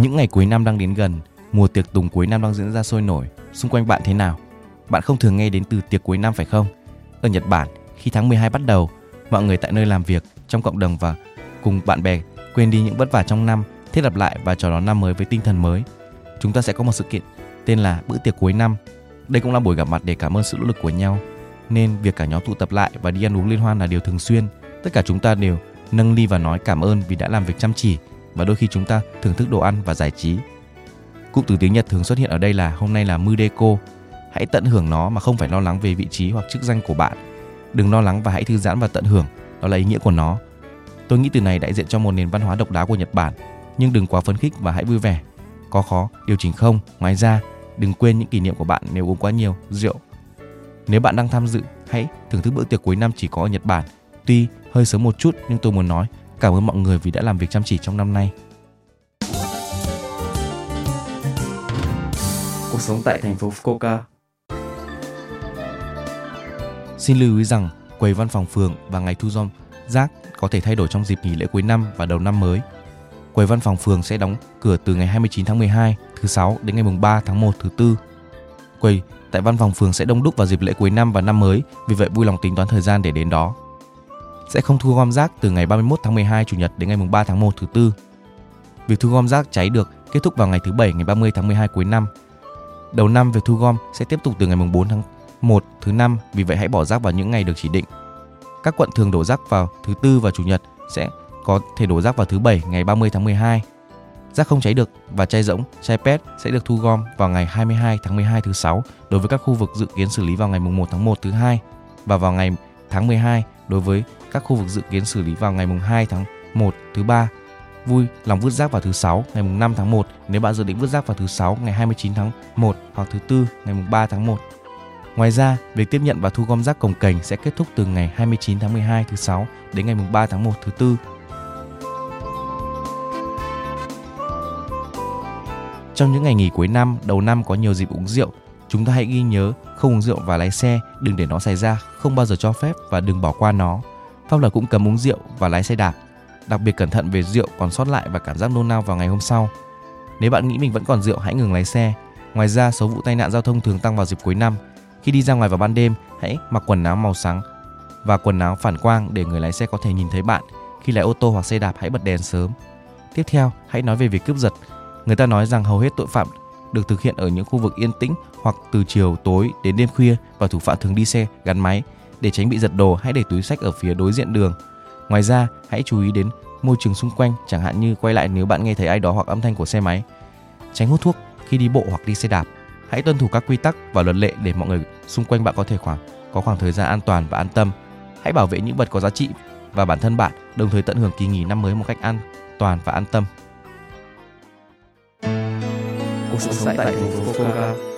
Những ngày cuối năm đang đến gần, mùa tiệc tùng cuối năm đang diễn ra sôi nổi. Xung quanh bạn thế nào? Bạn không thường nghe đến từ tiệc cuối năm phải không? Ở Nhật Bản, khi tháng 12 bắt đầu, mọi người tại nơi làm việc, trong cộng đồng và cùng bạn bè quên đi những vất vả trong năm, thiết lập lại và chào đón năm mới với tinh thần mới. Chúng ta sẽ có một sự kiện tên là bữa tiệc cuối năm. Đây cũng là buổi gặp mặt để cảm ơn sự nỗ lực của nhau. Nên việc cả nhóm tụ tập lại và đi ăn uống liên hoan là điều thường xuyên. Tất cả chúng ta đều nâng ly và nói cảm ơn vì đã làm việc chăm chỉ và đôi khi chúng ta thưởng thức đồ ăn và giải trí. Cụm từ tiếng Nhật thường xuất hiện ở đây là hôm nay là Mudeko. Hãy tận hưởng nó mà không phải lo lắng về vị trí hoặc chức danh của bạn. Đừng lo lắng và hãy thư giãn và tận hưởng, đó là ý nghĩa của nó. Tôi nghĩ từ này đại diện cho một nền văn hóa độc đáo của Nhật Bản, nhưng đừng quá phấn khích và hãy vui vẻ. Có khó, điều chỉnh không. Ngoài ra, đừng quên những kỷ niệm của bạn nếu uống quá nhiều rượu. Nếu bạn đang tham dự, hãy thưởng thức bữa tiệc cuối năm chỉ có ở Nhật Bản. Tuy hơi sớm một chút nhưng tôi muốn nói Cảm ơn mọi người vì đã làm việc chăm chỉ trong năm nay. Cuộc sống tại thành phố Fukuoka Xin lưu ý rằng quầy văn phòng phường và ngày thu gom rác có thể thay đổi trong dịp nghỉ lễ cuối năm và đầu năm mới. Quầy văn phòng phường sẽ đóng cửa từ ngày 29 tháng 12 thứ sáu đến ngày mùng 3 tháng 1 thứ tư. Quầy tại văn phòng phường sẽ đông đúc vào dịp lễ cuối năm và năm mới, vì vậy vui lòng tính toán thời gian để đến đó sẽ không thu gom rác từ ngày 31 tháng 12 chủ nhật đến ngày 3 tháng 1 thứ tư. Việc thu gom rác cháy được kết thúc vào ngày thứ bảy ngày 30 tháng 12 cuối năm. Đầu năm việc thu gom sẽ tiếp tục từ ngày 4 tháng 1 thứ năm, vì vậy hãy bỏ rác vào những ngày được chỉ định. Các quận thường đổ rác vào thứ tư và chủ nhật sẽ có thể đổ rác vào thứ bảy ngày 30 tháng 12. Rác không cháy được và chai rỗng, chai PET sẽ được thu gom vào ngày 22 tháng 12 thứ sáu đối với các khu vực dự kiến xử lý vào ngày 1 tháng 1 thứ hai và vào ngày tháng 12 đối với các khu vực dự kiến xử lý vào ngày mùng 2 tháng 1 thứ ba. Vui lòng vứt rác vào thứ sáu ngày mùng 5 tháng 1 nếu bạn dự định vứt rác vào thứ sáu ngày 29 tháng 1 hoặc thứ tư ngày mùng 3 tháng 1. Ngoài ra, việc tiếp nhận và thu gom rác cồng cành sẽ kết thúc từ ngày 29 tháng 12 thứ sáu đến ngày mùng 3 tháng 1 thứ tư. Trong những ngày nghỉ cuối năm, đầu năm có nhiều dịp uống rượu, chúng ta hãy ghi nhớ không uống rượu và lái xe, đừng để nó xảy ra, không bao giờ cho phép và đừng bỏ qua nó. Pháp luật cũng cấm uống rượu và lái xe đạp. Đặc biệt cẩn thận về rượu còn sót lại và cảm giác nôn nao vào ngày hôm sau. Nếu bạn nghĩ mình vẫn còn rượu, hãy ngừng lái xe. Ngoài ra, số vụ tai nạn giao thông thường tăng vào dịp cuối năm. Khi đi ra ngoài vào ban đêm, hãy mặc quần áo màu sáng và quần áo phản quang để người lái xe có thể nhìn thấy bạn. Khi lái ô tô hoặc xe đạp hãy bật đèn sớm. Tiếp theo, hãy nói về việc cướp giật. Người ta nói rằng hầu hết tội phạm được thực hiện ở những khu vực yên tĩnh hoặc từ chiều tối đến đêm khuya và thủ phạm thường đi xe gắn máy để tránh bị giật đồ hãy để túi sách ở phía đối diện đường. Ngoài ra, hãy chú ý đến môi trường xung quanh, chẳng hạn như quay lại nếu bạn nghe thấy ai đó hoặc âm thanh của xe máy. Tránh hút thuốc khi đi bộ hoặc đi xe đạp. Hãy tuân thủ các quy tắc và luật lệ để mọi người xung quanh bạn có thể khoảng có khoảng thời gian an toàn và an tâm. Hãy bảo vệ những vật có giá trị và bản thân bạn, đồng thời tận hưởng kỳ nghỉ năm mới một cách an toàn và an tâm. Cuộc sống tại thành phố Fukuoka